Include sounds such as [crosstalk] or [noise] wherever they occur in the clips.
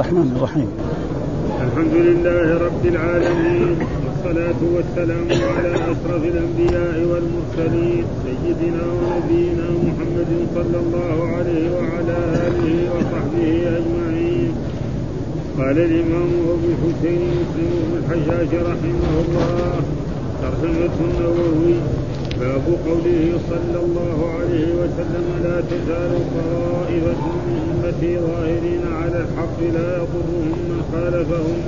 الرحمن الرحيم. الحمد لله رب العالمين والصلاة والسلام على أشرف الأنبياء والمرسلين سيدنا ونبينا محمد صلى الله عليه وعلى آله وصحبه أجمعين. قال الإمام أبو الحسين مسلم بن الحجاج رحمه الله ترجمة النووي باب قوله صلى الله عليه وسلم لا تزال طائفة من أمتي ظاهرين على الحق لا يضرهم من خالفهم.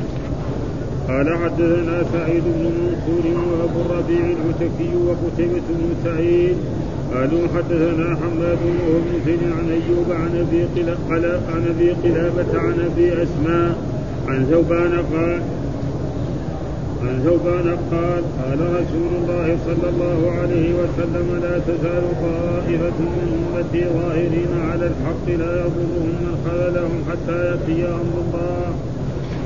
قال حدثنا سعيد بن منصور وأبو الربيع العتكي وقتيبة بن سعيد. قالوا حدثنا حماد بن زيد عن أيوب عن أبي قلابة عن أبي أسماء عن ثوبان قال عن ثوبان قال قال رسول الله صلى الله عليه وسلم لا تزال طائفة من أمتي ظاهرين على الحق لا يضرهم من خذلهم حتى يأتي أمر الله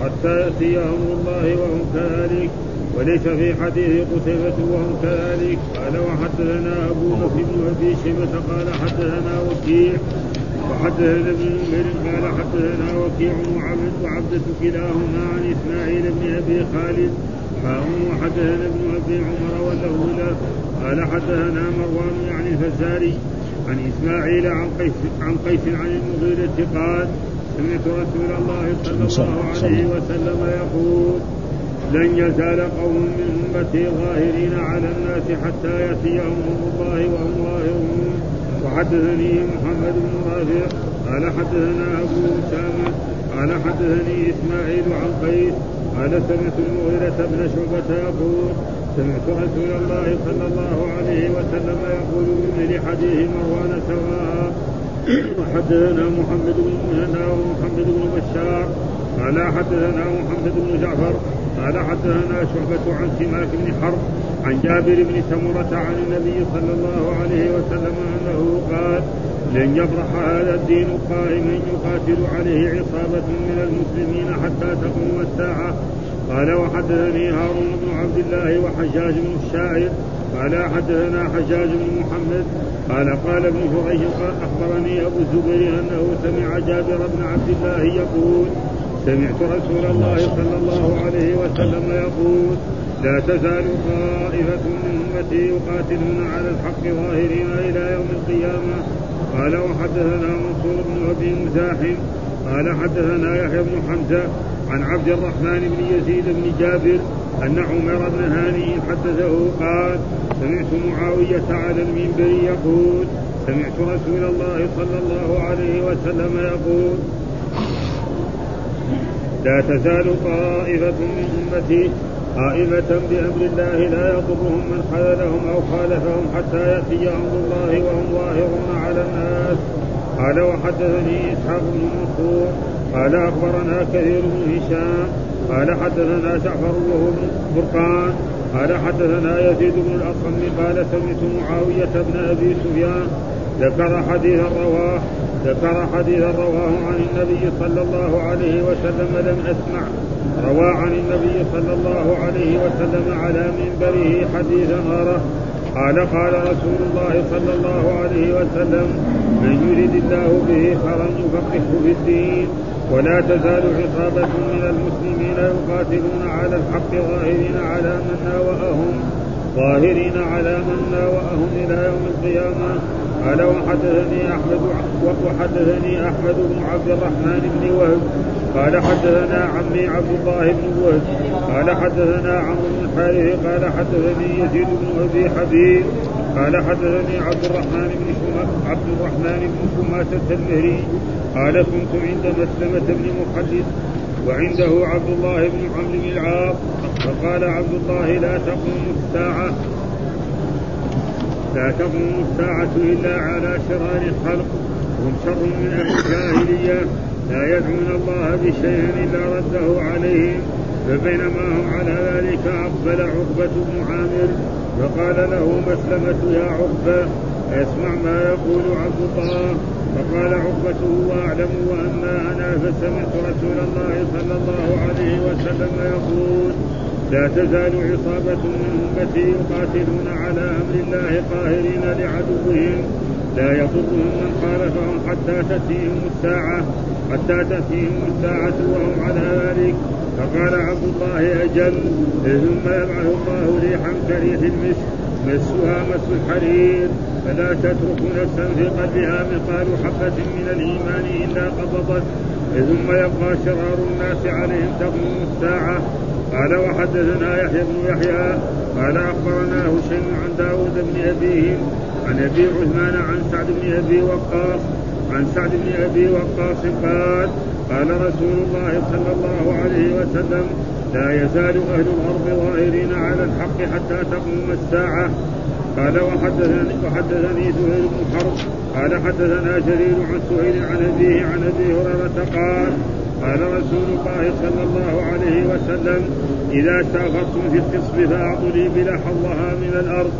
حتى يأتي أمر الله وهم كذلك. وليس في حديث قتيبة وهم كذلك. قال وحدثنا أبو بكر بن أبي شيبة قال حدثنا وكيع وحدثنا ابن نمير قال حدثنا وكيع وعبدة كلاهما عن إسماعيل بن أبي خالد حاهم وحدثنا ابن أبي عمر وله له قال حدثنا مروان يعني الفزاري عن إسماعيل عن قيس عن قيس عن المغيرة قال سمعت رسول الله صلى الله عليه وسلم يقول لن يزال قوم من أمتي ظاهرين على الناس حتى ياتي أمر الله وهم ظاهرون وحدثني محمد بن رافع. قال حدثنا أبو أسامة. قال حدثني إسماعيل عن قيس قال سمعت المغيرة بن شعبة يقول سمعت رسول الله صلى الله عليه وسلم يقول بمثل حديث مروان سواء وحدثنا محمد بن مهنا ومحمد بن بشار. قال حدثنا محمد بن جعفر. قال حدثنا شعبة عن سماك بن حرب عن جابر بن سمرة عن النبي صلى الله عليه وسلم أنه قال لن يبرح هذا الدين قائما يقاتل عليه عصابة من المسلمين حتى تقوم الساعة قال وحدثني هارون بن عبد الله وحجاج بن الشاعر. قال حدثنا حجاج بن محمد. قال قال ابن جريج أخبرني أبو الزبير أنه سمع جابر بن عبد الله يقول سمعت رسول الله صلى الله عليه وسلم يقول لا تزال طائفة من أمتي يقاتلون على الحق ظاهرين إلى يوم القيامة. قال وحدثنا منصور بن أبي مزاحم قال حدثنا يحيى بن حمزة. عن عبد الرحمن بن يزيد بن جابر أن عمر بن هاني حدثه قال سمعت معاوية على المنبر يقول سمعت رسول الله صلى الله عليه وسلم يقول لا تزال طائفة من أمتي قائمة بأمر الله لا يضرهم من خذلهم أو خالفهم حتى يأتي أمر الله وهم ظاهرون على الناس. قال وحدثني إسحاق بن منصور. قال أخبرنا كثير بن هشام قال حدثنا جعفر وهو برقان قال حدثنا يزيد بن الأصم قال سمعت معاوية بن أبي سفيان ذكر حديث الرواه ذكر حديثا رواه عن النبي صلى الله عليه وسلم لم أسمع. روى عن النبي صلى الله عليه وسلم على منبره حديثا غيره قال قال رسول الله صلى الله عليه وسلم من يريد الله به خيرا يفقهه في الدين. ولا تزال عصابة من المسلمين يقاتلون على الحق ظاهرين على من ناوأهم ظاهرين على من ناوأهم إلى يوم القيامة. قال وحدثني أحمد وحدثني أحمد بن عبد الرحمن بن وهب. قال حدثنا عمي عبد الله بن وهب. قال حدثنا عمرو بن الحارث. قال حدثني يزيد بن أبي حبيب. قال حدثني عبد الرحمن بن عبد الرحمن بن شماسة المهري قال كنت عند مسلمة بن محدث وعنده عبد الله بن عمرو بن العاص فقال عبد الله لا تقوم الساعة لا تقوم الساعة إلا على شرار الخلق هم شر من أهل الجاهلية. لا يدعون الله بشيء إلا رده عليهم فبينما هم على ذلك أقبل عقبة بن عامر. فقال له مسلمة يا عقبة اسمع ما يقول عبد الله. فقال عقبة هو أعلم وأما أنا فسمعت رسول الله صلى الله عليه وسلم يقول لا تزال عصابة من أمتي يقاتلون على أمر الله قاهرين لعدوهم. لا يضرهم من خالفهم حتى تأتيهم الساعة حتى تأتيهم الساعة وهم على ذلك. فقال عبد الله أجل ثم يبعث الله ريحا كريح المسك مسها مس الحرير فلا تترك نفسا في قلبها مثقال حبة من الإيمان إلا قبضت. ثم يبقى شرار الناس عليهم تقوم الساعة. قال وحدثنا يحيى بن يحيى قال أخبرنا هشيم عن داود بن أبيه عن أبي عثمان عن سعد بن أبي وقاص عن سعد بن أبي وقاص قال قال رسول الله صلى الله عليه وسلم لا يزال أهل الأرض ظاهرين على الحق حتى تقوم الساعة. قال وحدثني وحدثني سهيل بن حرب. قال حدثنا جرير عن سهيل عن أبيه عن أبي هريرة قال قال رسول الله صلى الله عليه وسلم إذا سافرتم في القصب فأعطوا لي بلا حظها من الأرض.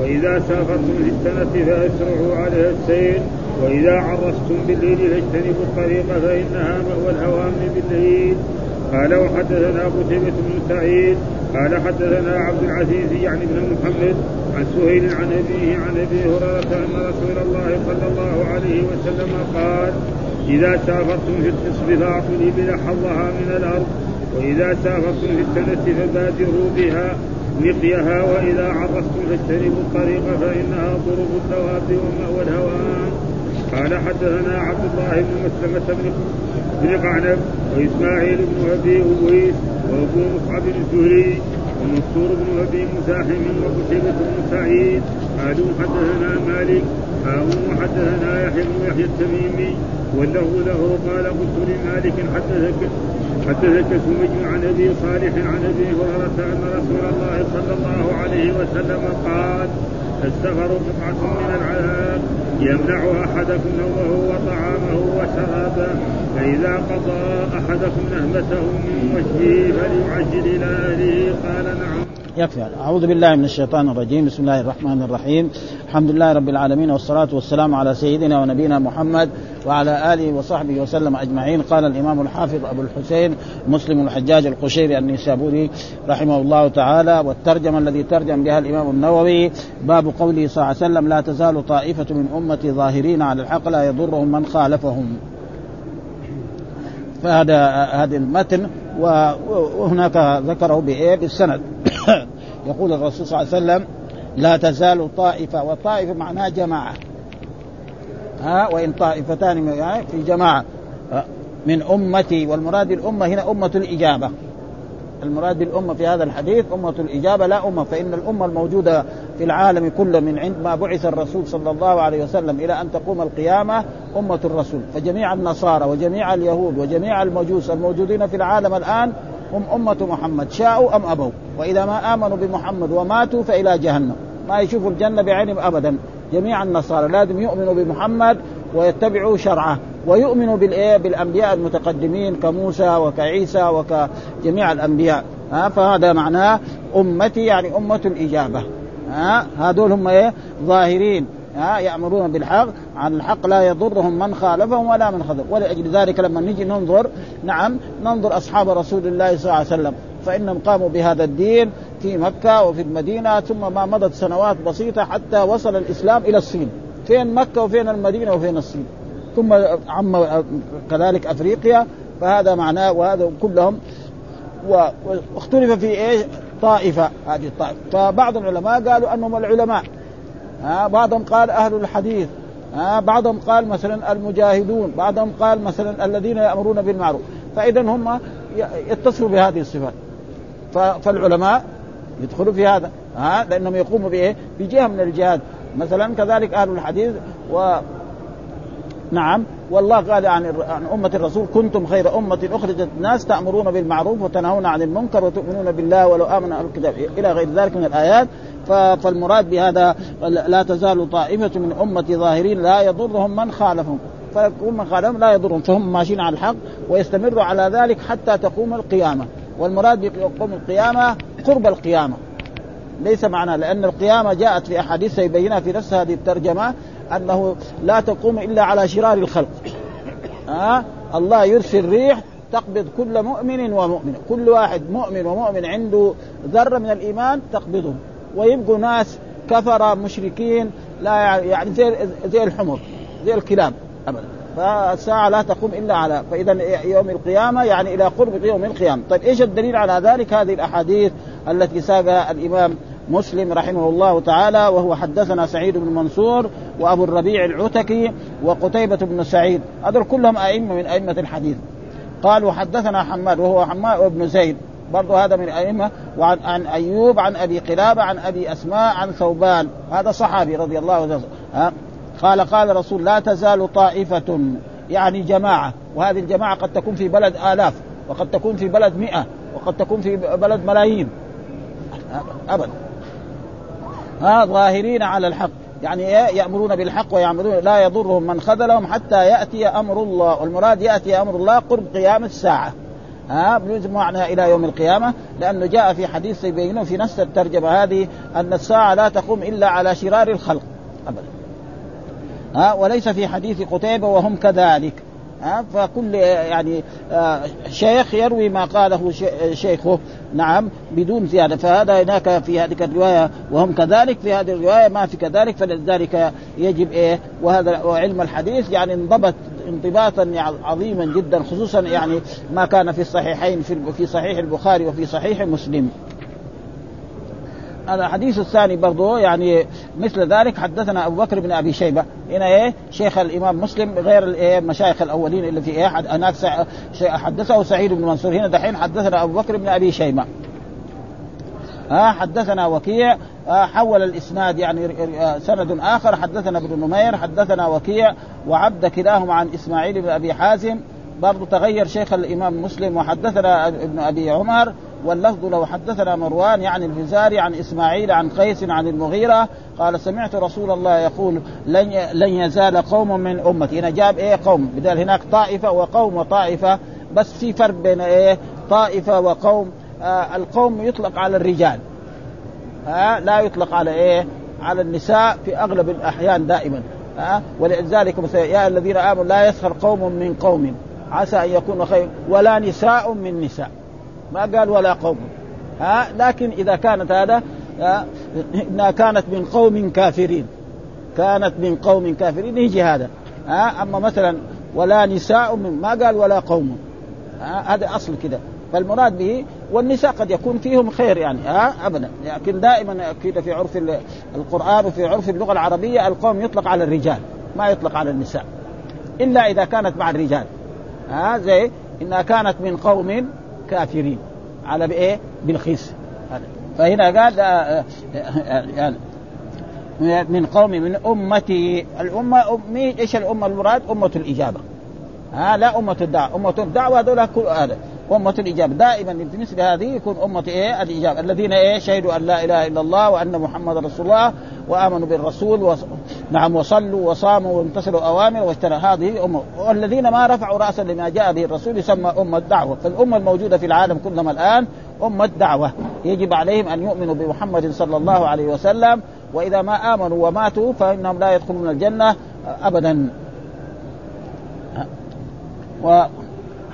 وإذا سافرتم في السنة فأسرعوا عليها السير وإذا عرستم بالليل فاجتنبوا الطريق فإنها مأوى الهوام بالليل. قال وحدثنا قتيبة بن سعيد. قال حدثنا عبد العزيز يعني بن محمد عن سهيل عن أبيه عن أبي هريرة أن رسول الله صلى الله عليه وسلم قال إذا سافرتم في القصر فأعطوا الإبل حظها من الأرض. وإذا سافرتم في السنة فبادروا بها. نقيها وإذا عرفتم فاجتنبوا الطريق فإنها ضرب الدواب ومأوى الهوان. قال حدثنا عبد الله بن مسلمة بن بن قعنب وإسماعيل بن أبي أويس وأبو مصعب الزهري ومنصور بن أبي مزاحم وقتيبة بن سعيد. قالوا حدثنا مالك هارون وحدثنا يحيى بن يحيى التميمي وله له قال قلت لمالك حدثك. حدثك سمي عن ابي صالح عن أبي هريرة أن رسول الله صلى الله عليه وسلم قال السفر قطعة من العذاب يمنع أحدكم نومه وطعامه وشرابه فإذا قضى أحدكم نهمته من وجهه فليعجل إلى أهله. قال نعم. يكفي. أعوذ بالله من الشيطان الرجيم. بسم الله الرحمن الرحيم. الحمد لله رب العالمين والصلاة والسلام على سيدنا ونبينا محمد وعلى آله وصحبه وسلم أجمعين. قال الإمام الحافظ أبو الحسين مسلم الحجاج القشيري النيسابوري رحمه الله تعالى. والترجمة الذي ترجم بها الإمام النووي باب قوله صلى الله عليه وسلم لا تزال طائفة من أمتي ظاهرين على الحق لا يضرهم من خالفهم. فهذا هذا المتن وهناك ذكره بإيه؟ بالسند. [coughs] يقول الرسول صلى الله عليه وسلم لا تزال طائفة والطائفة معناها جماعة. ها؟ وإن طائفتان في جماعة. من أمتي والمراد الأمة هنا أمة الإجابة. المراد بالأمة في هذا الحديث أمة الإجابة لا أمة. فإن الأمة الموجودة في العالم كله من عند ما بعث الرسول صلى الله عليه وسلم إلى أن تقوم القيامة أمة الرسول. فجميع النصارى وجميع اليهود وجميع المجوس الموجودين في العالم الآن هم أمة محمد شاءوا أم أبوا. وإذا ما آمنوا بمحمد وماتوا فإلى جهنم. ما يشوفوا الجنة بعينهم أبدا. جميع النصارى. لازم يؤمنوا بمحمد ويتبعوا شرعه. ويؤمنوا بالإيه؟ بالأنبياء المتقدمين كموسى وكعيسى وكجميع الأنبياء. ها فهذا معناه أمتي يعني أمة الإجابة. ها هذول هم إيه؟ ظاهرين. ها يأمرون بالحق عن الحق لا يضرهم من خالفهم ولا من خذل ولأجل ذلك لما نجي ننظر نعم ننظر أصحاب رسول الله صلى الله عليه وسلم. فإنهم قاموا بهذا الدين في مكة وفي المدينة ثم ما مضت سنوات بسيطة حتى وصل الإسلام إلى الصين. فين مكة وفين المدينة وفين الصين؟ ثم عم كذلك أفريقيا. فهذا معناه وهذا كلهم. واختلف في إيش طائفة. هذه الطائفة. فبعض العلماء قالوا أنهم العلماء. ها بعضهم قال أهل الحديث ها بعضهم قال مثلا المجاهدون بعضهم قال مثلا الذين يأمرون بالمعروف. فاذا هم يتصفوا بهذه الصفات. فالعلماء يدخلوا في هذا ها لأنهم يقوموا بإيه؟ بجهة من الجهاد. مثلا كذلك أهل الحديث و نعم والله قال عن عن أمة الرسول كنتم خير أمة أخرجت الناس تأمرون بالمعروف وتنهون عن المنكر وتؤمنون بالله ولو آمن أهل الكتاب. إلى غير ذلك من الآيات فالمراد بهذا لا تزال طائفة من أمتي ظاهرين لا يضرهم من خالفهم. فيكون من خالفهم لا يضرهم. فهم ماشيين على الحق ويستمروا على ذلك حتى تقوم القيامة. والمراد بقوم القيامة قرب القيامة. ليس معناه لأن القيامة جاءت في أحاديث سيبينها في نفس هذه الترجمة أنه لا تقوم إلا على شرار الخلق. ها أه؟ الله يرسل ريح تقبض كل مؤمن ومؤمن كل واحد مؤمن ومؤمن عنده ذرة من الإيمان تقبضهم ويبقوا ناس كفر مشركين لا يعني زي زي الحمر زي الكلاب ابدا. فالساعة لا تقوم إلا على فإذا يوم القيامة يعني إلى قرب يوم القيامة. طيب إيش الدليل على ذلك؟ هذه الأحاديث التي ساقها الإمام مسلم رحمه الله تعالى وهو حدثنا سعيد بن منصور وأبو الربيع العتكي وقتيبة بن سعيد. هذول كلهم أئمة من أئمة الحديث. قال وحدثنا حماد وهو حماد بن زيد. برضه هذا من الأئمة وعن عن أيوب عن أبي قلابة عن أبي أسماء عن ثوبان. هذا صحابي رضي الله عنه. ها؟ قال قال رسول لا تزال طائفة يعني جماعة. وهذه الجماعة قد تكون في بلد آلاف وقد تكون في بلد مئة وقد تكون في بلد ملايين. أبدا ها؟ ظاهرين على الحق. يعني يأمرون بالحق ويعملون لا يضرهم من خذلهم حتى يأتي أمر الله. والمراد يأتي أمر الله قرب قيام الساعة. ها معنى إلى يوم القيامة لأنه جاء في حديث يبينه في نفس الترجمة هذه أن الساعة لا تقوم إلا على شرار الخلق. ابدا. ها وليس في حديث قتيبة وهم كذلك. ها فكل يعني آه شيخ يروي ما قاله شيخه. نعم بدون زيادة. فهذا هناك في هذه الرواية وهم كذلك. في هذه الرواية ما في كذلك فلذلك يجب إيه وهذا وعلم الحديث يعني انضبط انضباطا عظيما جدا خصوصا يعني ما كان في الصحيحين في صحيح البخاري وفي صحيح مسلم. الحديث الثاني برضه يعني مثل ذلك حدثنا أبو بكر بن أبي شيبة. هنا إيه؟ شيخ الإمام مسلم غير المشايخ الأولين اللي في إيه هناك حدثه سعيد بن منصور. هنا دحين حدثنا أبو بكر بن أبي شيبة. ها حدثنا وكيع حول الإسناد يعني سند آخر. حدثنا ابن نمير حدثنا وكيع وعبد كلاهما عن إسماعيل بن أبي حازم. برضه تغير شيخ الإمام مسلم. وحدثنا ابن أبي عمر واللفظ لو حدثنا مروان يعني الفزاري عن إسماعيل عن قيس عن المغيرة. قال سمعت رسول الله يقول لن لن يزال قوم من أمتي. هنا جاب إيه؟ قوم. بدل هناك طائفة وقوم وطائفة بس في فرق بين إيه؟ طائفة وقوم. آه القوم يطلق على الرجال. آه لا يطلق على إيه؟ على النساء في أغلب الأحيان دائما. آه ولذلك يا الذين آمنوا لا يسخر قوم من قوم. عسى أن يكونوا خير. ولا نساء من نساء. ما قال ولا قوم. ها لكن إذا كانت هذا إنها كانت من قوم كافرين. كانت من قوم كافرين. يجي هذا. ها أما مثلا ولا نساء من ما قال ولا قوم. ها هذا أصل كده. فالمراد به والنساء قد يكون فيهم خير يعني ها؟ ابدا. لكن دائما كده في عرف القرآن وفي عرف اللغة العربية القوم يطلق على الرجال ما يطلق على النساء. إلا إذا كانت مع الرجال ها؟ زي انها كانت من قوم كافرين. على بإيه؟ بالخس فهنا قال يعني من قوم من أمتي. الأمة أمي إيش الأمة المراد؟ أمة الإجابة. ها؟ لا أمة الدعوة، أمة الدعوة هذول هذا. أمة الإجابة دائما في مثل هذه يكون أمة إيه؟ الإجابة الذين إيه؟ شهدوا أن لا إله إلا الله وأن محمد رسول الله وآمنوا بالرسول و... نعم وصلوا وصاموا وامتثلوا أوامر واشترى هذه أمة والذين ما رفعوا رأسا لما جاء به الرسول يسمى أمة دعوة. فالأمة الموجودة في العالم كلها الآن أمة دعوة. يجب عليهم أن يؤمنوا بمحمد صلى الله عليه وسلم. وإذا ما آمنوا وماتوا فإنهم لا يدخلون الجنة أبدا. و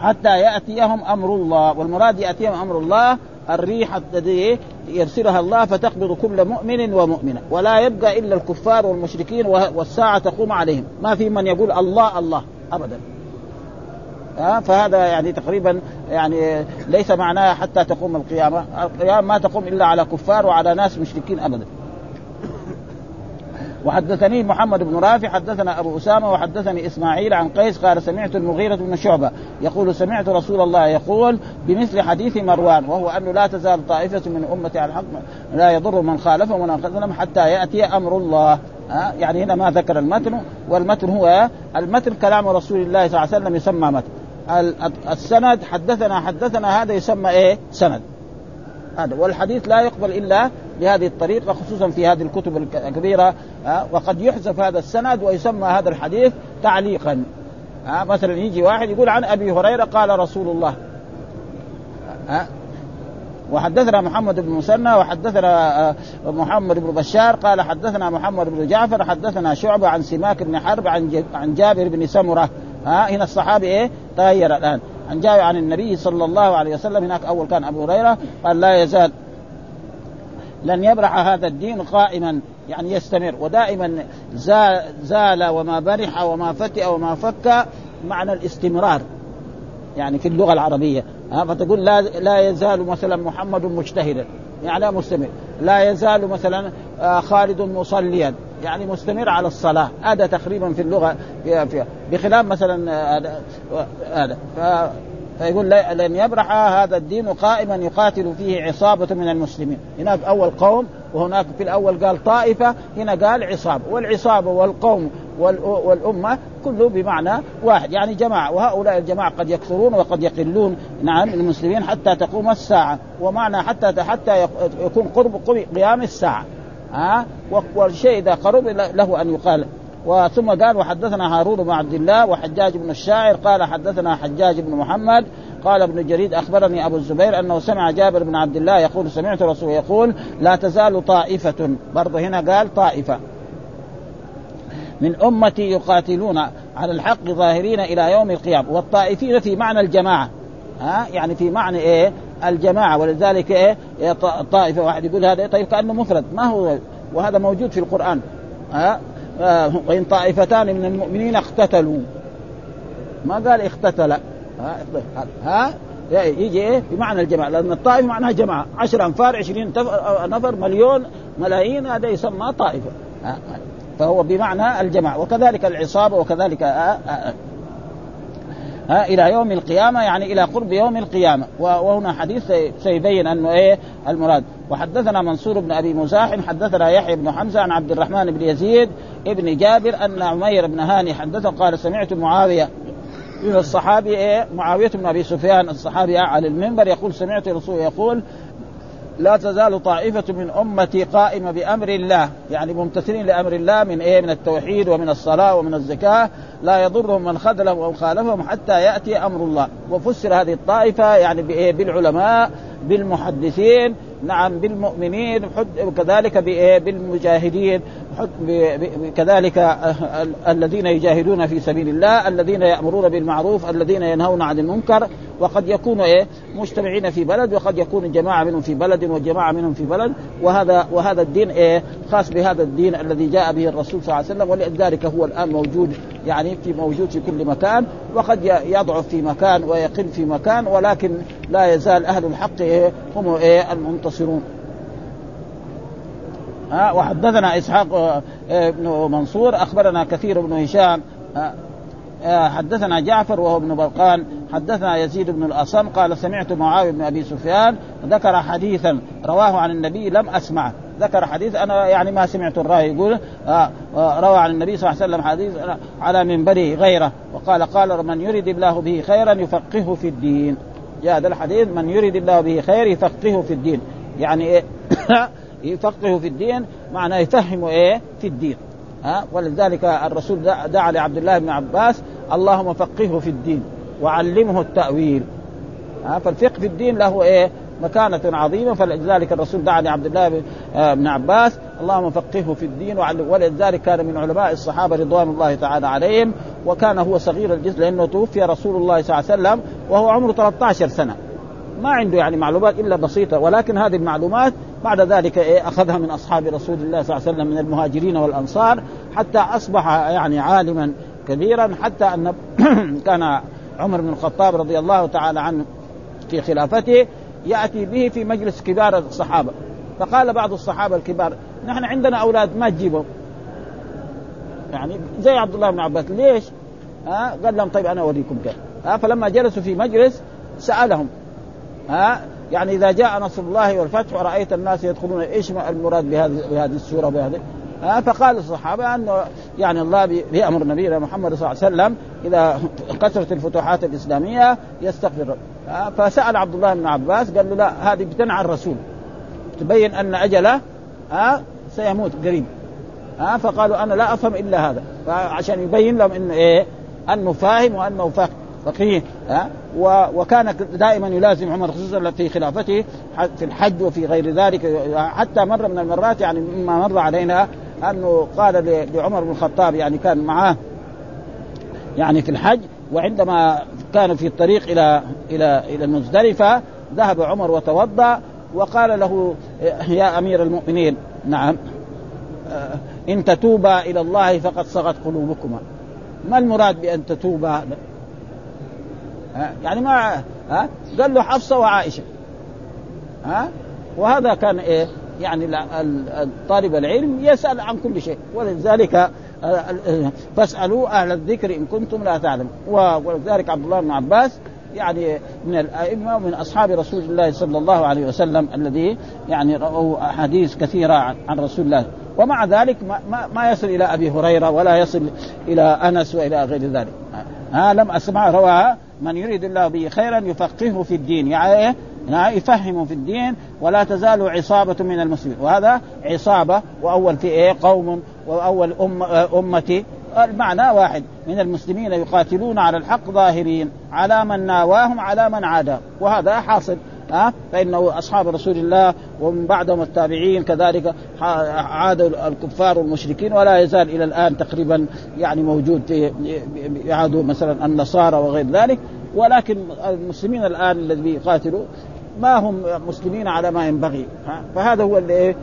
حتى يأتيهم أمر الله. والمراد يأتيهم أمر الله الريح الذي يرسلها الله فتقبض كل مؤمن ومؤمنة. ولا يبقى إلا الكفار والمشركين والساعة تقوم عليهم. ما في من يقول الله الله. ابدا. فهذا يعني تقريبا يعني ليس معناه حتى تقوم القيامة. القيامة ما تقوم إلا على كفار وعلى ناس مشركين ابدا. وحدثني محمد بن رافع حدثنا أبو أسامة وحدثني إسماعيل عن قيس قال سمعت المغيرة بن شعبة يقول سمعت رسول الله يقول بمثل حديث مروان وهو أنه لا تزال طائفة من أمتي على الحق لا يضر من خالفهم ومن خذلهم حتى يأتي أمر الله. ها؟ يعني هنا ما ذكر المتن والمتن هو المتن كلام رسول الله صلى الله عليه وسلم يسمى متن. السند حدثنا حدثنا هذا يسمى إيه؟ سند. هذا. والحديث لا يقبل إلا بهذه الطريقة خصوصا في هذه الكتب الكبيرة وقد يحذف هذا السند ويسمى هذا الحديث تعليقا. مثلا يجي واحد يقول عن أبي هريرة قال رسول الله. وحدثنا محمد بن مسنى وحدثنا محمد بن بشار قال حدثنا محمد بن جعفر حدثنا شعبة عن سماك بن حرب عن عن جابر بن سمرة. ها هنا الصحابي إيه؟ تغير الآن. عن جابر عن النبي صلى الله عليه وسلم هناك أول كان أبو هريرة قال لا يزال لن يبرح هذا الدين قائما يعني يستمر ودائما زال, زال وما برح وما فتئ وما فك معنى الاستمرار يعني في اللغة العربية. ها فتقول لا لا يزال مثلا محمد مجتهدا يعني مستمر. لا يزال مثلا آه، خالد مصليا. يعني مستمر على الصلاة. هذا تقريبا في اللغة بخلاف مثلا آه، هذا فيقول لن يبرح هذا الدين قائما يقاتل فيه عصابة من المسلمين. هناك أول قوم وهناك في الأول قال طائفة هنا قال عصابة. والعصابة والقوم والأمة كله بمعنى واحد. يعني جماعة وهؤلاء الجماعة قد يكثرون وقد يقلون نعم المسلمين حتى تقوم الساعة. ومعنى حتى حتى يكون قرب قيام الساعة. ها؟ والشيء إذا قرب له أن يقال. وثم قال وحدثنا هارون بن عبد الله وحجاج بن الشاعر. قال حدثنا حجاج بن محمد. قال ابن جريد أخبرني أبو الزبير أنه سمع جابر بن عبد الله يقول سمعت رسول يقول لا تزال طائفة. برضه هنا قال طائفة. من أمتي يقاتلون على الحق ظاهرين إلى يوم القيامة. والطائفين في معنى الجماعة. ها؟ يعني في معنى إيه؟ الجماعة ولذلك إيه؟ طائفة واحد يقول هذا طيب كأنه مفرد ما هو وهذا موجود في القرآن. ها؟ آه وإن طائفتان من المؤمنين اقتتلوا. ما قال اقتتل. ها, ها؟ يجي إيه؟ بمعنى الجماعة لأن الطائفة معناها جماعة. 10 أنفار 20 نفر مليون ملايين هذا يسمى طائفة. فهو بمعنى الجماعة. وكذلك العصابة وكذلك آه آه. ها إلى يوم القيامة يعني إلى قرب يوم القيامة. وهنا حديث سيبين أنه إيه المراد. وحدثنا منصور بن أبي مزاحم حدثنا يحيى بن حمزة عن عبد الرحمن بن يزيد ابن جابر أن عمير بن هاني حدثه قال سمعت معاوية من الصحابي إيه معاوية بن أبي سفيان الصحابي على المنبر يقول سمعت الرسول يقول لا تزال طائفة من أمتي قائمة بأمر الله. يعني ممتثلين لأمر الله من إيه؟ من التوحيد ومن الصلاة ومن الزكاة. لا يضرهم من خذلهم أو خالفهم حتى يأتي أمر الله. وفسر هذه الطائفة يعني بإيه؟ بالعلماء بالمحدثين نعم بالمؤمنين وكذلك بالمجاهدين. كذلك الذين يجاهدون في سبيل الله الذين يأمرون بالمعروف الذين ينهون عن المنكر وقد يكونوا إيه؟ مجتمعين في بلد وقد يكون جماعة منهم في بلد وجماعة منهم في بلد وهذا وهذا الدين إيه؟ خاص بهذا الدين الذي جاء به الرسول صلى الله عليه وسلم ولذلك هو الآن موجود يعني في موجود في كل مكان وقد يضعف في مكان ويقل في مكان ولكن لا يزال أهل الحق إيه؟ هم إيه؟ المنتصرون. ها وحدثنا إسحاق آه، بن منصور أخبرنا كثير بن هشام آه، حدثنا جعفر وهو ابن برقان حدثنا يزيد بن الأصم قال سمعت معاوية بن أبي سفيان ذكر حديثا رواه عن النبي لم أسمعه. ذكر حديث أنا يعني ما سمعت الراوي يقول آه روى عن النبي صلى الله عليه وسلم حديث على منبره غيره وقال قال من يريد الله به خيرا يفقهه في الدين. جاء هذا الحديث من يريد الله به خير يفقهه في الدين. يعني إيه؟ [coughs] يفقهه في الدين معناه يفهمه إيه؟ في الدين. ها؟ ولذلك الرسول دعا لعبد الله بن عباس اللهم فقهه في الدين وعلمه التأويل. ها؟ فالفقه في الدين له إيه؟ مكانة عظيمة. فلذلك الرسول دعا لعبد الله آه، بن عباس اللهم فقهه في الدين وعلم ولذلك كان من علماء الصحابة رضوان الله تعالى عليهم وكان هو صغير الجسم لأنه توفي رسول الله صلى الله عليه وسلم وهو عمره 13 سنة. ما عنده يعني معلومات إلا بسيطة ولكن هذه المعلومات بعد ذلك إيه أخذها من أصحاب رسول الله صلى الله عليه وسلم من المهاجرين والأنصار حتى أصبح يعني عالما كبيرا حتى أن [clears throat] كان عمر بن الخطاب رضي الله تعالى عنه في خلافته يأتي به في مجلس كبار الصحابة. فقال بعض الصحابة الكبار نحن عندنا أولاد ما تجيبهم؟ يعني زي عبد الله بن عباس ليش؟ ها قال لهم طيب أنا أوريكم كيف. ها فلما جلسوا في مجلس سألهم ها؟ يعني إذا جاء نصر الله والفتح ورأيت الناس يدخلون إيش المراد بهذه بهذه السورة بهذه؟ ها؟ فقال الصحابة انه يعني الله بيأمر نبينا محمد صلى الله عليه وسلم إذا كثرت الفتوحات الإسلامية يستغفر. فسأل عبد الله بن عباس قال له لا هذه بتنعى الرسول. تبين أن أجله ها؟ سيموت قريب. ها؟ فقالوا أنا لا أفهم إلا هذا. فعشان يبين لهم انه إيه؟ أنه فاهم وأنه فاهم فقيه ها؟ وكان دائما يلازم عمر خصوصا في خلافته في الحج وفي غير ذلك. حتى مره من المرات يعني مما مر علينا أنه قال لعمر بن الخطاب يعني كان معاه يعني في الحج وعندما كان في الطريق إلى إلى إلى المزدلفة ذهب عمر وتوضأ وقال له يا أمير المؤمنين نعم إن تتوبا إلى الله فقد صغت قلوبكما. ما المراد بأن تتوبا؟ يعني ما ها؟ قال له حفصة وعائشة. ها؟ وهذا كان إيه؟ يعني طالب العلم يسأل عن كل شيء. ولذلك فاسألوا أهل الذكر إن كنتم لا تعلمون. ولذلك عبد الله بن عباس يعني من الأئمة ومن أصحاب رسول الله صلى الله عليه وسلم الذي يعني راوا أحاديث كثيرة عن رسول الله. ومع ذلك ما, ما يصل إلى أبي هريرة ولا يصل إلى أنس وإلى غير ذلك. ها لم أسمع رواها من يريد الله به خيرا يفقهه في الدين. يعني إيه؟ يعني يفهم في الدين ولا تزال عصابة من المسلمين. وهذا عصابة وأول في إيه؟ قوم وأول أم أمتي المعنى واحد من المسلمين يقاتلون على الحق ظاهرين على من ناواهم على من عاداه وهذا حاصل. ها فإنه أصحاب رسول الله ومن بعدهم التابعين كذلك عادوا الكفار والمشركين ولا يزال إلى الآن تقريبا يعني موجود يعادوا مثلا النصارى وغير ذلك. ولكن المسلمين الآن الذي يقاتلوا ما هم مسلمين على ما ينبغي فهذا هو اللي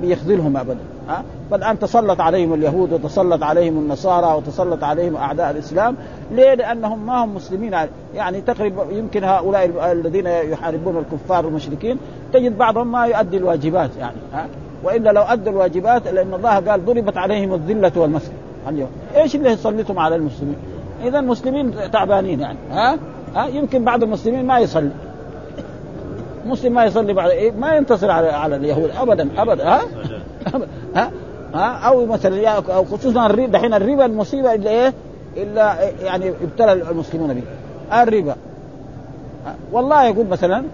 بيخذلهم ابدا. ها؟ فالان تسلط عليهم اليهود وتسلط عليهم النصارى وتسلط عليهم أعداء الإسلام. ليه؟ لأنهم ما هم مسلمين. يعني تقريبا يمكن هؤلاء الذين يحاربون الكفار والمشركين تجد بعضهم ما يؤدي الواجبات يعني ها؟ وإلا لو أدوا الواجبات لأن الله قال ضربت عليهم الذلة والمسكن اليوم. إيش اللي يسلطهم على المسلمين؟ اذا المسلمين تعبانين يعني ها؟ ها؟ يمكن بعض المسلمين ما يصلي. مسلم ما يصلي بعد إيه؟ ما ينتصر على على اليهود. ابدا ابدا ها؟ ها [laughs] ها؟ أو مثلا أو خصوصا الربا دحين الربا المصيبة إلا إيه؟ إلا يعني ابتلى المسلمون به. الربا والله يقول مثلا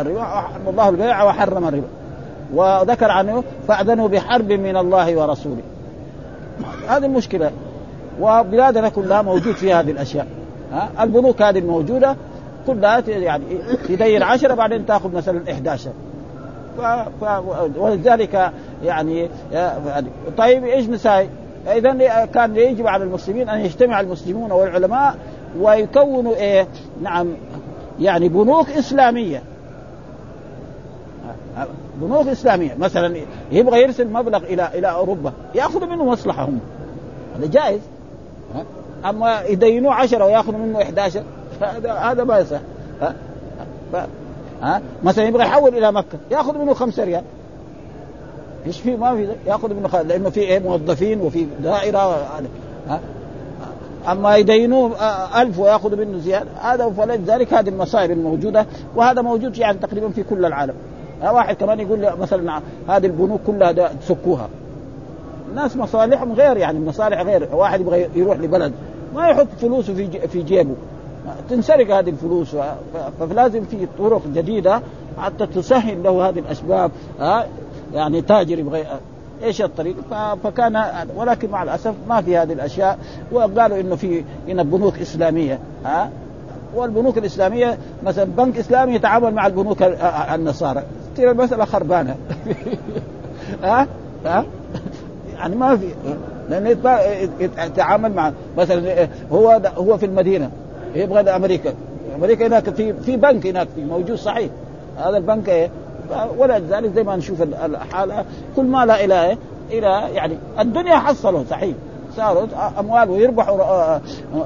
الربا الله البيع وحرم الربا. وذكر عنه فأذنوا بحرب من الله ورسوله. هذه المشكلة. وبلادنا كلها موجود فيها هذه الأشياء. ها؟ البنوك هذه الموجوده كلها يعني تدين عشرة بعدين تأخذ مثلا 11 ف... ف... ولذلك يعني طيب إيش نساي؟ اذا كان يجب على المسلمين أن يجتمع المسلمون والعلماء ويكونوا إيه؟ نعم يعني بنوك إسلامية. بنوك إسلامية. مثلا يبغى يرسل مبلغ إلى إلى أوروبا ياخذ منه مصلحه هم هذا جائز. أما يدينوه 10 ويأخذوا منه 11 هذا هذا ما يصح. ها؟ مثلا يبغى يحول إلى مكة ياخذ منه خمسة ريال. إيش في ما في ياخذ منه خ... لأنه في إيه؟ موظفين وفي دائرة ها؟ أما يدينوه ألف وياخذ منه زيادة. هذا فلذلك هذه المصائب الموجودة وهذا موجود يعني تقريبا في كل العالم. واحد كمان يقول مثلا هذه البنوك كلها تسكوها الناس مصالحهم غير يعني المصالح غير. واحد يبغى يروح لبلد ما يحط فلوسه في في جيبه. تنسرق هذه الفلوس. فلازم في طرق جديدة حتى تسهل له هذه الأسباب يعني تاجر يبغى إيش الطريق؟ فكان ولكن مع الأسف ما في هذه الأشياء وقالوا إنه في هنا بنوك إسلامية ها؟ والبنوك الإسلامية مثلا بنك إسلامي يتعامل مع البنوك النصارى. تصير المسألة خربانة. [laughs] ها؟ ها؟ يعني ما في لأن يتعامل مع مثلا هو هو في المدينة يبغى أمريكا. أمريكا هناك في في بنك هناك في موجود صحيح. هذا البنك إيه؟ ولذلك زي ما نشوف الحالة. كل ما لا إلى إيه؟ إلى يعني الدنيا حصلوا صحيح. صاروا أموال ويربحوا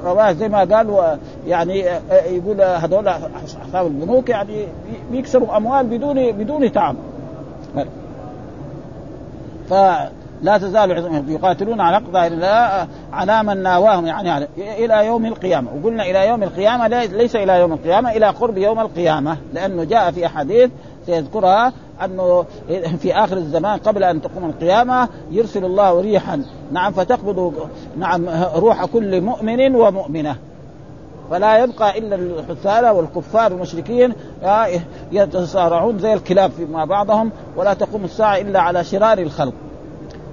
رواح زي ما قال يعني يقول هذول أصحاب البنوك يعني بيكسبوا أموال بدون بدون تعب ف لا تزال يقاتلون على أقضاء الله على من ناواهم يعني إلى يوم القيامة. وقلنا إلى يوم القيامة ليس إلى يوم القيامة إلى قرب يوم القيامة. لأنه جاء في أحاديث سيذكرها أنه في آخر الزمان قبل أن تقوم القيامة يرسل الله ريحا. نعم فتقبض نعم روح كل مؤمن ومؤمنة. فلا يبقى إلا الحثالة والكفار المشركين يتصارعون زي الكلاب مع بعضهم ولا تقوم الساعة إلا على شرار الخلق.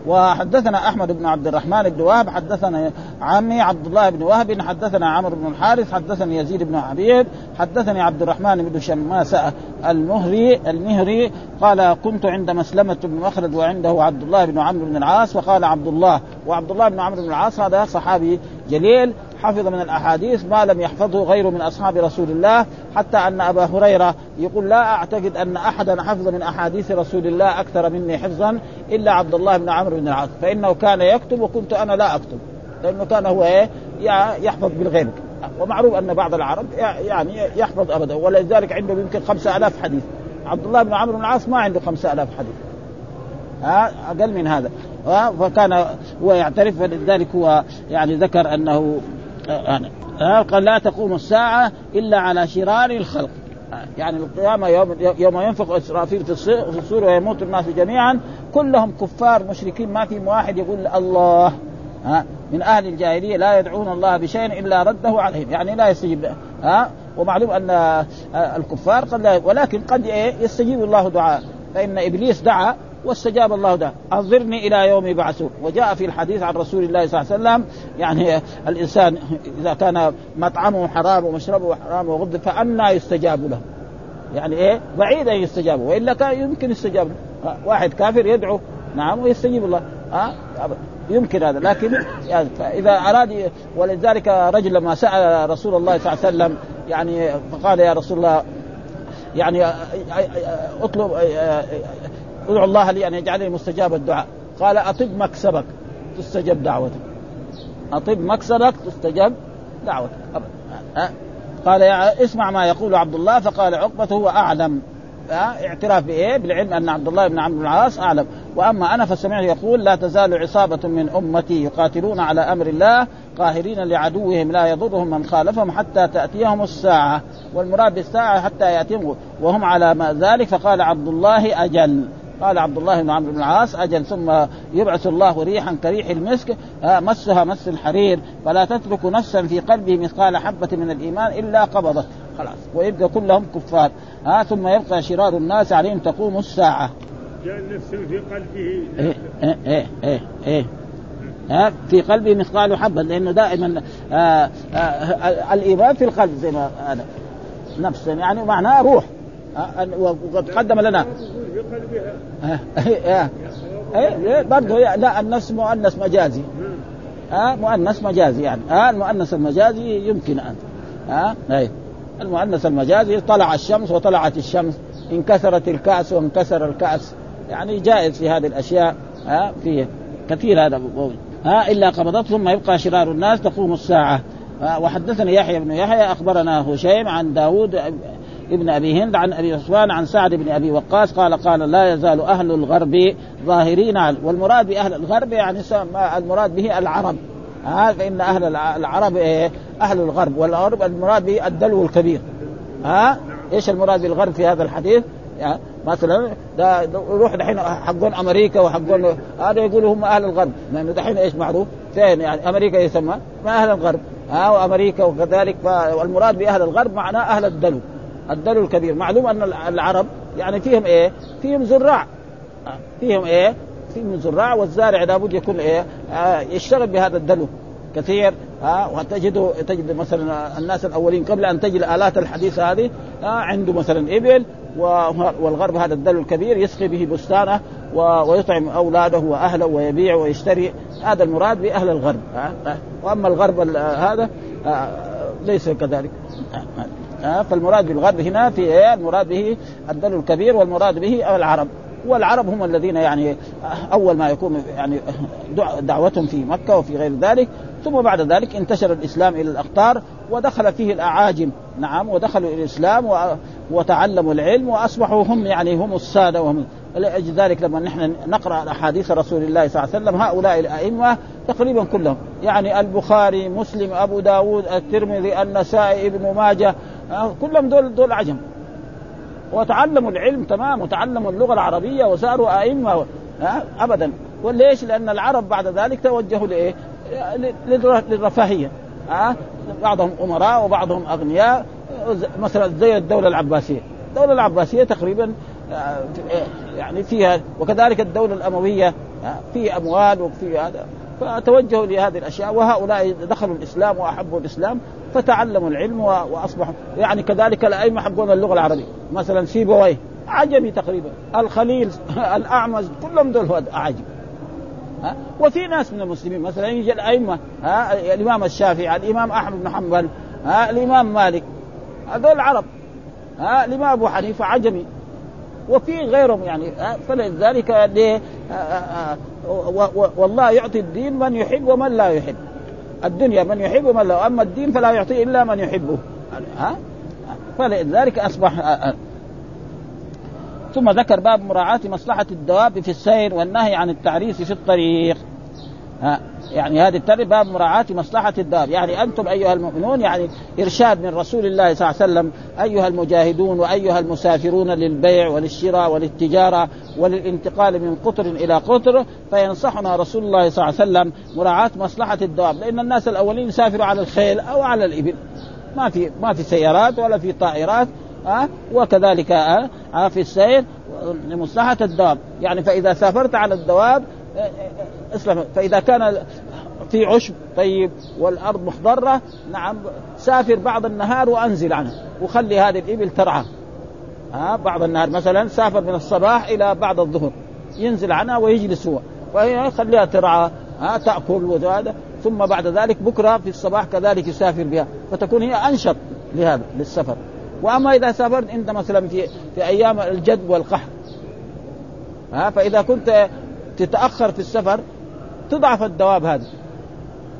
وحدثنا أحمد بن عبد الرحمن بن وهب حدثنا عمي عبد الله بن وهب حدثنا عمرو بن الحارث حدثني يزيد بن عبيد حدثني عبد الرحمن بن شماسة المهري المهري قال كنت عند مسلمة بن مخلد وعنده عبد الله بن عمرو بن العاص. وقال عبد الله وعبد الله بن عمرو بن العاص هذا صحابي جليل حفظ من الأحاديث ما لم يحفظه غيره من أصحاب رسول الله حتى أن أبا هريرة يقول لا أعتقد أن أحدا حفظ من أحاديث رسول الله أكثر مني حفظا إلا عبد الله بن عمرو بن العاص فإنه كان يكتب وكنت أنا لا أكتب لأنه كان هو إيه؟ يحفظ بالغيب. ومعروف أن بعض العرب يعني يحفظ ابدا ولذلك عنده يمكن خمسة ألاف حديث. عبد الله بن عمرو بن العاص ما عنده خمسة ألاف حديث. ها؟ أقل من هذا. فكان هو يعترف فلذلك هو يعني ذكر أنه قال لا تقوم الساعة إلا على شرار الخلق. يعني القيامة يوم, يوم ينفخ إسرافيل في الصور ويموت الناس جميعا كلهم كفار مشركين ما في واحد يقول الله. ها؟ من أهل الجاهلية لا يدعون الله بشيء إلا رده عليهم. يعني لا يستجيب ها؟ ومعلوم أن الكفار قد ولكن قد إيه؟ يستجيب الله دعاء. فإن إبليس دعا واستجاب الله ده أنظرني إلى يوم يبعثون. وجاء في الحديث عن رسول الله صلى الله عليه وسلم يعني الإنسان إذا كان مطعمه حرام ومشربه حرام وغض فأنا يستجاب له. يعني إيه؟ بعيد أن يستجاب. وإلا كان يمكن يستجاب واحد كافر يدعو نعم ويستجيب الله. ها يمكن هذا. لكن فاذا أراد ولذلك رجل لما سأل رسول الله صلى الله عليه وسلم يعني فقال يا رسول الله يعني أطلب ادعو الله لي أن يجعلني مستجاب الدعاء. قال أطب مكسبك تستجب دعوتك. أطب مكسبك تستجب دعوتك. قال يا اسمع ما يقول عبد الله. فقال عقبة هو أعلم. اعتراف بإيه؟ بالعلم أن عبد الله بن عمرو بن العاص أعلم، وأما أنا فسمعت يقول لا تزال عصابة من أمتي يقاتلون على أمر الله قاهرين لعدوهم لا يضرهم من خالفهم حتى تأتيهم الساعة، والمراد بالساعة حتى يأتيهم وهم على ما ذلك. فقال عبد الله أجل، قال عبد الله بن عمرو بن العاص أجل ثم يبعث الله ريحا كريح المسك مسها مس الحرير فلا تترك نفسا في قلبه مثقال حبة من الإيمان إلا قبضت خلاص ويبقى كلهم كفار. ها ثم يبقى شرار الناس عليهم تقوم الساعة. نفسا في قلبه. إيه إيه إيه إيه, إيه. ها في قلبه مثقال حبة لأنه دائما آآ آآ الإيمان في القلب زي ما هذا نفس يعني معناه روح. وقد قدم لنا. [laughs] إيه برضه لا النفس مؤنث مجازي. ها مؤنث مجازي يعني. ها المؤنث المجازي يمكن ان ها إيه. المؤنث المجازي طلع الشمس وطلعت الشمس. انكسرت الكأس وانكسر الكأس. يعني جائز في هذه الأشياء. ها كثير هذا ها إلا قبضت ثم يبقى شرار الناس تقوم الساعة. وحدثني يحيى بن يحيى أخبرنا هشيم عن داود ابن أبي هند عن أبي عثمان عن سعد بن أبي وقاص قال قال لا يزال أهل الغرب ظاهرين والمراد بأهل الغرب يعني المراد به العرب ها فإن أهل العرب إيه؟ أهل الغرب والغرب المراد به الدلو الكبير ها إيش المراد بالغرب في هذا الحديث؟ يعني مثلا ده يروح دحين حقون أمريكا وحقون هذا يقولوا هم أهل الغرب لأنه دحين إيش معروف؟ فين يعني أمريكا يسمى ما أهل الغرب ها وأمريكا وكذلك والمراد بأهل الغرب معناه أهل الدلو الدلو الكبير. معلوم أن العرب يعني فيهم إيه؟ فيهم زراع. فيهم إيه؟ فيهم زراع والزارع لابد يكون إيه؟ آه يشتغل بهذا الدلو كثير. ها آه وتجد تجد مثلا الناس الأولين قبل أن تجي الالات الحديثة هذه آه عنده مثلا إبل والغرب هذا الدلو الكبير يسقي به بستانه ويطعم أولاده وأهله ويبيع ويشتري. هذا المراد بأهل الغرب. ها آه وأما الغرب هذا آه ليس كذلك. آه. فالمراد بالغرب هنا في إيه؟ المراد به الدلو الكبير والمراد به العرب. والعرب هم الذين يعني أول ما يكون يعني دعوتهم في مكة وفي غير ذلك. ثم بعد ذلك انتشر الإسلام إلى الأقطار ودخل فيه الأعاجم. نعم ودخلوا إلى الإسلام وتعلموا العلم وأصبحوا هم يعني هم السادة وهم. لاجل ذلك لما نحن نقرأ أحاديث رسول الله صلى الله عليه وسلم هؤلاء الأئمة تقريبا كلهم. يعني البخاري مسلم أبو داود الترمذي النسائي ابن ماجه كلهم دول دول عجم. وتعلموا العلم تمام وتعلموا اللغة العربية وصاروا أئمة ابدا. وليش؟ لأن العرب بعد ذلك توجهوا لإيه؟ للرفاهية. ها بعضهم أمراء وبعضهم أغنياء. مثلا زي الدولة العباسية، الدولة العباسية تقريبا يعني فيها وكذلك الدولة الأموية في أموال وفي هذا. فتوجهوا لهذه الأشياء. وهؤلاء دخلوا الإسلام وأحبوا الإسلام فتعلموا العلم وأصبحوا يعني كذلك الأئمة حقون اللغة العربية. مثلا سيبويه عجمي تقريبا. الخليل [laughs] الاعمز كلهم دول عجم. ها؟ وفي ناس من المسلمين مثلا يجي الأئمة ها؟ الإمام الشافعي الإمام أحمد بن حنبل ها؟ الإمام مالك. هذول عرب. ها؟ الإمام أبو حنيفة عجمي. وفي غيرهم يعني فلذلك ليه؟ والله يعطي الدين من يحب ومن لا يحب. الدنيا من يحب ومن لا اما الدين فلا يعطي إلا من يحبه. ها؟ فلذلك أصبح ثم ذكر باب مراعاة مصلحة الدواب في السير والنهي عن التعريس في الطريق. ها؟ يعني هذه التربية باب مراعاة مصلحة الدار. يعني أنتم أيها المؤمنون يعني إرشاد من رسول الله صلى الله عليه وسلم أيها المجاهدون وأيها المسافرون للبيع وللشراء وللتجارة وللانتقال من قطر إلى قطر فينصحنا رسول الله صلى الله عليه وسلم مراعاة مصلحة الدواب لأن الناس الأولين يسافروا على الخيل أو على الإبل. ما في ما في سيارات ولا في طائرات ها؟ وكذلك ها؟ في السير لمصلحة الدواب يعني فإذا سافرت على الدواب اسلم. فإذا كان في عشب طيب والأرض مخضرة نعم سافر بعض النهار وأنزل عنه وخلي هذه الإبل ترعى. ها بعض النهار مثلا سافر من الصباح إلى بعد الظهر ينزل عنها ويجلس هو ويخليها ترعى ها تأكل وهذا ثم بعد ذلك بكرة في الصباح كذلك يسافر بها فتكون هي أنشط لهذا للسفر. وأما إذا سافرت انت مثلا في في أيام الجد والقحط ها فإذا كنت تتأخر في السفر تضعف الدواب هذه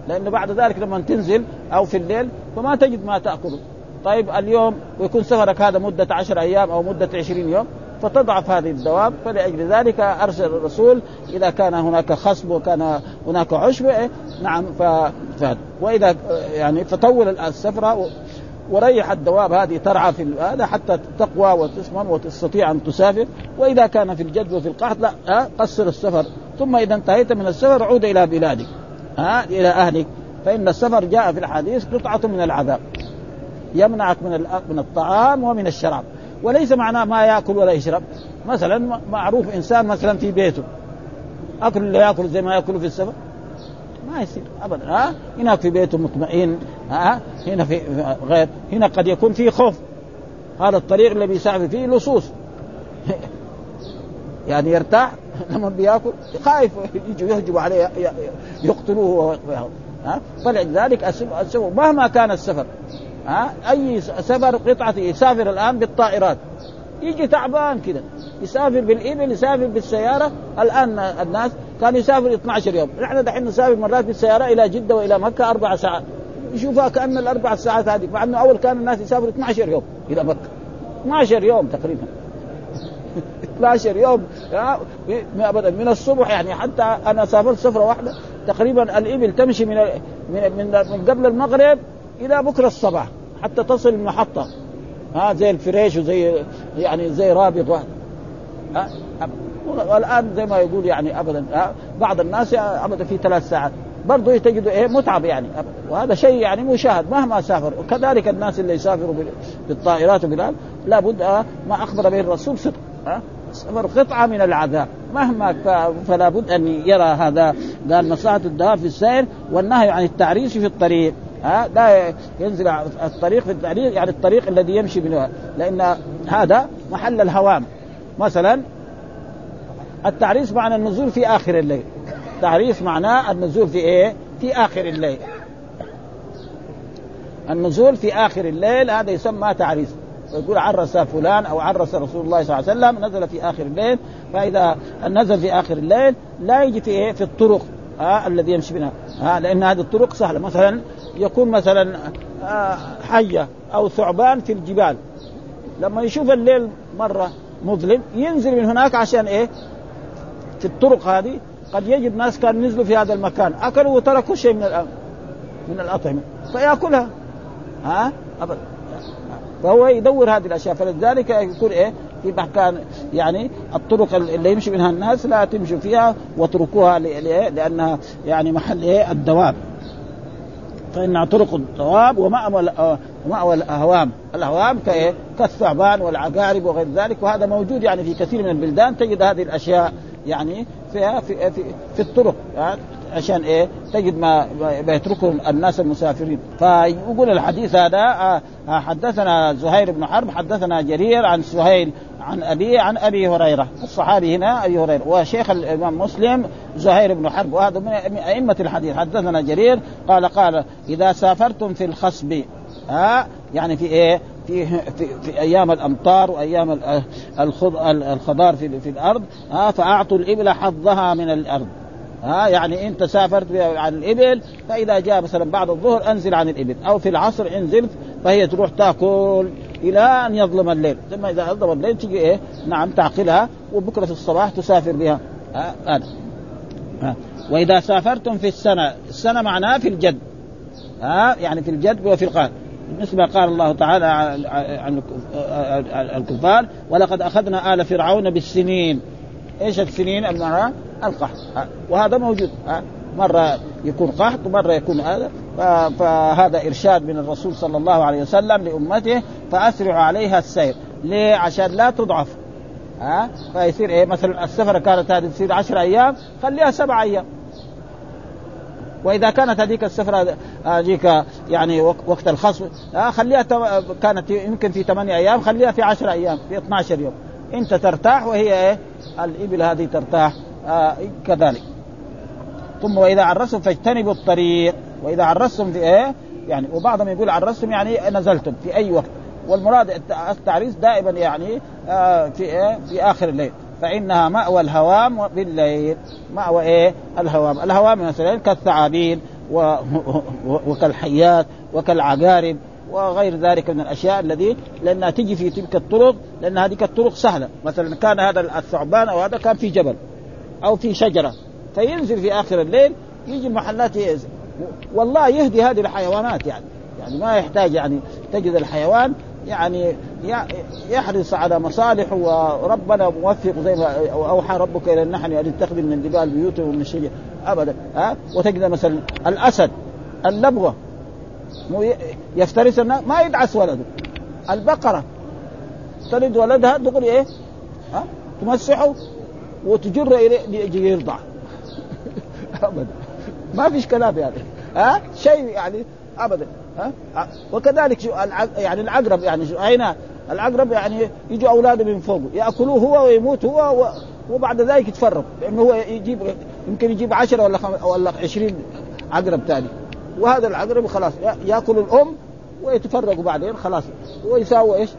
لأنه بعد ذلك لما تنزل أو في الليل فما تجد ما تاكله طيب اليوم ويكون سفرك هذا مدة عشر أيام أو مدة عشرين يوم فتضعف هذه الدواب فلأجل ذلك أرسل الرسول إذا كان هناك خصب وكان هناك عشب إيه؟ نعم ف... ف... وإذا يعني فطول السفرة وريح الدواب هذه ترعى في هذا حتى تقوى وتسمن وتستطيع أن تسافر. وإذا كان في الجد وفي القحط لا قصر السفر. ثم إذا انتهيت من السفر عود إلى بلادك ها إلى أهلك. فإن السفر جاء في الحديث قطعة من العذاب. يمنعك من من الطعام ومن الشراب. وليس معناه ما يأكل ولا يشرب. مثلا معروف إنسان مثلا في بيته. أكل اللي يأكل زي ما يأكل في السفر؟ ما يصير ابدا ها؟ هناك في بيته مطمئن. ها؟ هنا في غير. هنا قد يكون في خوف. هذا الطريق اللي بيسافر فيه لصوص. [laughs] يعني يرتاح [laughs] لما بياكل خايف يجوا يهجموا عليه يقتلوه. ها؟ فلذلك السفر مهما كان السفر ها؟ أي سفر قطعة يسافر الآن بالطائرات. يجي تعبان كده. يسافر بالإبل يسافر بالسيارة. الآن الناس كان يسافر 12 يوم. نحن دحين نسافر مرات بالسيارة إلى جدة وإلى مكة أربع ساعات. يشوفها كأن الأربع ساعات هذه مع انه أول كان الناس يسافروا 12 يوم إلى مكة. 12 يوم تقريبا. [laughs] 12 يوم. ابدا من الصبح يعني حتى أنا سافرت سفرة واحدة تقريبا الإبل تمشي من من من قبل المغرب إلى بكرة الصباح حتى تصل المحطة. ها زي الفريش وزي يعني زي رابط واحد. ها والآن زي ما يقول يعني ابدا بعض الناس ابدا في ثلاث ساعات. برضه تجد إيه متعب يعني. وهذا شيء يعني مشاهد مهما سافر. وكذلك الناس اللي يسافروا بالطائرات وبالآن لابد ما أخبر به الرسول صدق السفر قطعة من العذاب. مهما فلا بد أن يرى هذا. قال مصلحة الدواب في السير والنهي عن التعريس في الطريق. ها لا ينزل الطريق في الطريق يعني الطريق الذي يمشي منه. لأن هذا محل الهوام. مثلا التعريس معنى النزول في آخر الليل. تعريس معناه النزول في إيه؟ في آخر الليل النزول في آخر الليل هذا يسمى تعريس يقول عرس فلان أو عرس رسول الله صلى الله عليه وسلم نزل في آخر الليل فإذا نزل في آخر الليل لا يجي في إيه؟ في الطرق آه الذي يمشي منها آه لأن هذه الطرق سهلة مثلا يكون مثلا آه حية أو ثعبان في الجبال لما يشوف الليل مرة مظلم ينزل من هناك عشان إيه؟ في الطرق هذه قد يجد ناس كانوا نزلوا في هذا المكان أكلوا وتركوا شيء من من الأطعمة فيأكلها. ها؟ ابدا فهو يدور هذه الأشياء. فلذلك يكون إيه؟ في مكان يعني الطرق اللي يمشي منها الناس لا تمشوا فيها واتركوها لأنها يعني محل إيه؟ الدواب. فإنها طرق الدواب ومأوى ومأوى الأهوام، الأهوام كإيه؟ كالثعبان والعقارب وغير ذلك. وهذا موجود يعني في كثير من البلدان. تجد هذه الأشياء يعني في في في, في الطرق عشان إيه؟ تجد ما يتركه الناس المسافرين. فيقول الحديث هذا حدثنا زهير بن حرب حدثنا جرير عن سهيل عن أبي عن أبي هريرة. الصحابي هنا أبي هريرة وشيخ الإمام مسلم زهير بن حرب. وهذا من أئمة الحديث. حدثنا جرير قال قال إذا سافرتم في الخصب ها يعني في إيه؟ في في, في أيام الأمطار وأيام الخضار في, في الأرض. ها فأعطوا الإبل حظها من الأرض. ها يعني انت سافرت عن الإبل فإذا جاء مثلا بعد الظهر أنزل عن الإبل. أو في العصر انزل فهي تروح تأكل إلى أن يظلم الليل. ثم إذا اظلم الليل تجي إيه؟ نعم تعقلها وبكرة في الصباح تسافر بها. هذا. ها. وإذا سافرتم في السنة السنة معناها في الجد. ها يعني في الجد وفي القال مثل ما قال الله تعالى عن الكفار ولقد أخذنا آل فرعون بالسنين. إيش السنين؟ المعنى القحط. وهذا موجود. مرة يكون قحط ومرة يكون هذا. فهذا إرشاد من الرسول صلى الله عليه وسلم لأمته فاسرعوا عليها السير. ليه؟ عشان لا تضعف. ها فيصير إيه؟ مثلا السفرة كانت هذه تصير 10 أيام خليها سبع أيام. وإذا كانت هذيك السفرة هذيك يعني وقت الخصم خليها كانت يمكن في ثمانية أيام خليها في 10 أيام في 12 يوم. أنت ترتاح وهي إيه؟ الإبل هذه ترتاح آه كذلك. ثم وإذا عرستم فاجتنبوا الطريق وإذا عرستم في إيه؟ يعني وبعضهم يقول عرستم يعني نزلتم في أي وقت. والمراد التعريس دائما يعني آه في إيه؟ في آخر الليل. فإنها مأوى الهوام بالليل. مأوى إيه؟ الهوام. الهوام مثلا كالثعابين و... وكالحيات وكالعقارب وغير ذلك من الأشياء الذي لأنها تجي في تلك الطرق لأن هذه الطرق سهلة. مثلا كان هذا الثعبان أو هذا كان في جبل أو في شجرة فينزل في آخر الليل يجي المحلات ينزل. والله يهدي هذه الحيوانات يعني. يعني ما يحتاج يعني تجد الحيوان يعني يحرص على مصالحه وربنا موفق زي ما أوحى ربك إلى النحل أن يتخذ من الجبال بيوتا ومن الشجر ابدا. ها؟ وتجد مثلا الأسد اللبغة يفترس ما يدعس ولده. البقرة تلد ولدها دغري إيه؟ ها؟ تمسحه وتجر إليه يرضع. [laughs] ابدا. ما فيش كلام يعني. ها؟ شيء يعني ابدا. وكذلك يعني العقرب يعني أين؟ العقرب يعني يجوا أولاده من فوق يأكلوه هو ويموت هو وبعد ذلك يتفرق لأنه هو يجيب يمكن يجيب عشرة ولا خم... ولا 20 عقرب ثاني وهذا العقرب خلاص يأكل الأم ويتفرقوا بعدين خلاص. ويساووا إيش؟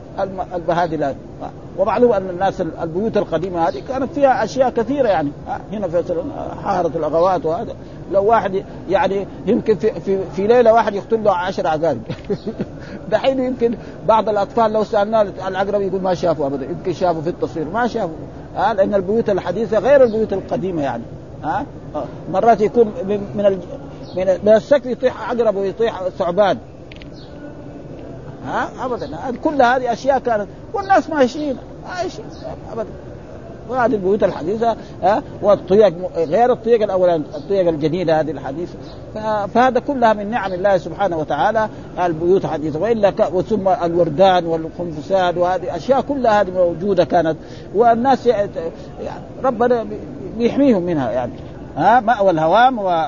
البهادل هذه ومعلوم أن الناس البيوت القديمة هذه كانت فيها أشياء كثيرة يعني. هنا في حارة الأغوات وهذا. لو واحد يعني يمكن في في, في ليلة واحد يقتل له 10 عقارب [laughs] دحين يمكن بعض الأطفال لو سألناه العقرب يقول ما شافوا ابدا. يمكن شافوا في التصوير. ما شافوا. آه لأن البيوت الحديثة غير البيوت القديمة يعني. ها آه مرات يكون من من, من السقف يطيح عقرب ويطيح ثعبان. ها؟ ابدا. كل هذه أشياء كانت والناس ماشيين. ماشيين ابدا. وهذه البيوت الحديثة ها؟ والطيق غير الطيق الاولاني الطيق الجديدة هذه الحديثة. فهذا كلها من نعم الله سبحانه وتعالى. البيوت الحديثة والا ثم الوردان والخنفسان وهذه أشياء كلها هذه موجودة كانت. والناس يعني ربنا بيحميهم منها يعني. ها؟ مأوى الهوام و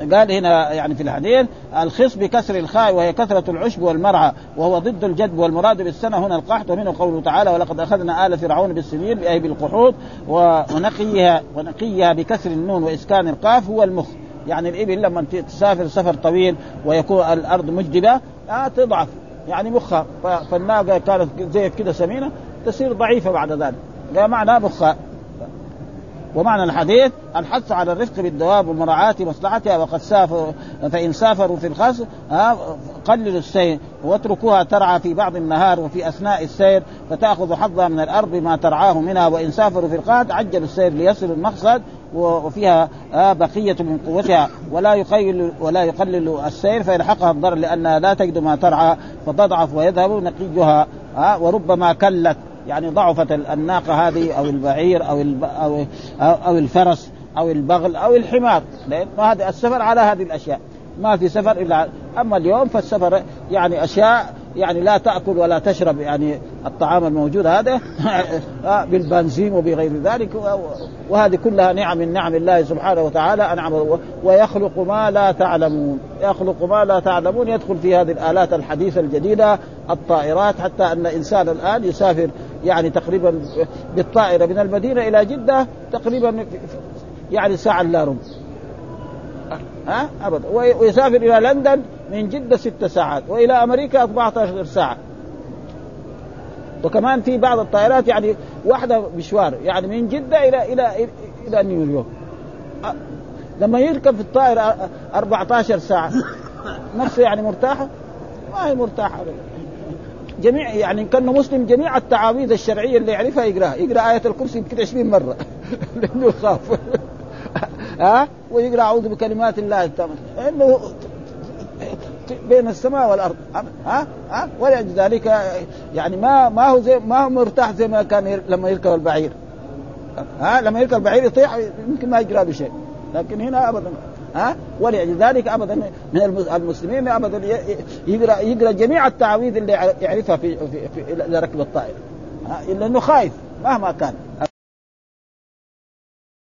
قال هنا يعني في الحديث الخص بكسر الخاء وهي كثرة العشب والمرعى وهو ضد الجدب والمراد بالسنة هنا القحط ومنه قوله تعالى ولقد أخذنا آل فرعون بالسنين أي بالقحوط ونقيها ونقيها بكسر النون وإسكان القاف هو المخ. يعني الإبل لما تسافر سفر طويل ويكون الأرض مجدبة آه تضعف يعني مخها. فالناقة كانت زي كده سمينة تصير ضعيفة بعد ذلك. ده معنى مخها. ومعنى الحديث الحث على الرفق بالدواب ومراعاة مصلحتها وقد سافروا فإن سافروا في الخص قللوا السير واتركوها ترعى في بعض النهار وفي أثناء السير فتأخذ حظها من الأرض بما ترعاه منها وإن سافروا في القاد عجلوا السير ليصلوا المقصد وفيها بقية من قوتها. ولا يقلل ولا يقلل السير فيلحقها الضرر لأنها لا تجد ما ترعى فتضعف ويذهب نقيها وربما كلت. يعني ضعفت الناقة هذه أو البعير أو أو أو الفرس أو البغل أو الحمار. لأن هذا السفر على هذه الأشياء. ما في سفر إلا أما اليوم فالسفر يعني أشياء يعني لا تأكل ولا تشرب يعني الطعام الموجود هذا [laughs] بالبنزين وبغير ذلك. وهذه كلها نعم من نعم الله سبحانه وتعالى أنعم ويخلق ما لا تعلمون. يخلق ما لا تعلمون. يدخل في هذه الآلات الحديثة الجديدة الطائرات حتى أن انسان الآن يسافر يعني تقريبا بالطائرة من المدينة إلى جدة تقريبا يعني ساعة إلا ربع. ها؟ ابدا. ويسافر إلى لندن من جدة ست ساعات وإلى أمريكا 14 ساعة. وكمان في بعض الطائرات يعني واحدة مشوار يعني من جدة إلى إلى إلى نيويورك لما يركب في الطائرة 14 ساعة نفسه يعني مرتاحة؟ ما هي مرتاحة. ابدا جميع يعني كانه مسلم جميع التعاويذ الشرعية اللي يعرفها يقراها. يقرأ آية الكرسي يمكن 20 مرة. [laughs] لأنه يخاف. [laughs] ها؟ ويقرأ أعوذ بكلمات الله التامة. إنه بين السماء والأرض. ها؟ ها؟ ولذلك يعني ما ما هو زي ما هو مرتاح زي ما كان لما يركب البعير. ها؟ لما يركب البعير يطيح يمكن ما يجرى له شيء لكن هنا ابدا. ها؟ ولذلك ابدا من المسلمين ابدا يقرا يقرأ جميع التعاويذ اللي يعرفها في في, في, ركب الطائره لأنه خايف مهما كان.